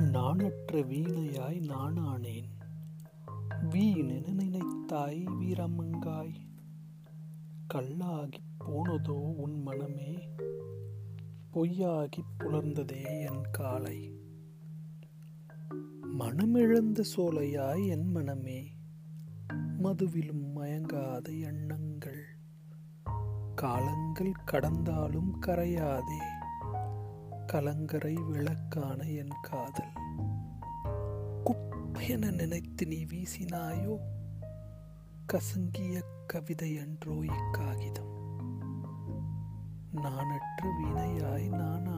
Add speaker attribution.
Speaker 1: நாணற்ற வீணையாய் நானானேன். வீணென நினைத்தாய் வீரமங்காய். கல்லாகி போனதோ உன் மனமே. பொய்யாகிப் புலர்ந்ததே என் காலை. மனமிழந்த சோலையாய் என் மனமே. மதுவிலும் மயங்காத எண்ணங்கள். காலங்கள் கடந்தாலும் கரையாதே. கலங்கரை விளக்கான என் காதல். குப்பென நினைத்து நீ வீசினாயோ? கசங்கிய கவிதை என்றோ இக்காகிதம். நானற்ற வீணையாய் நானா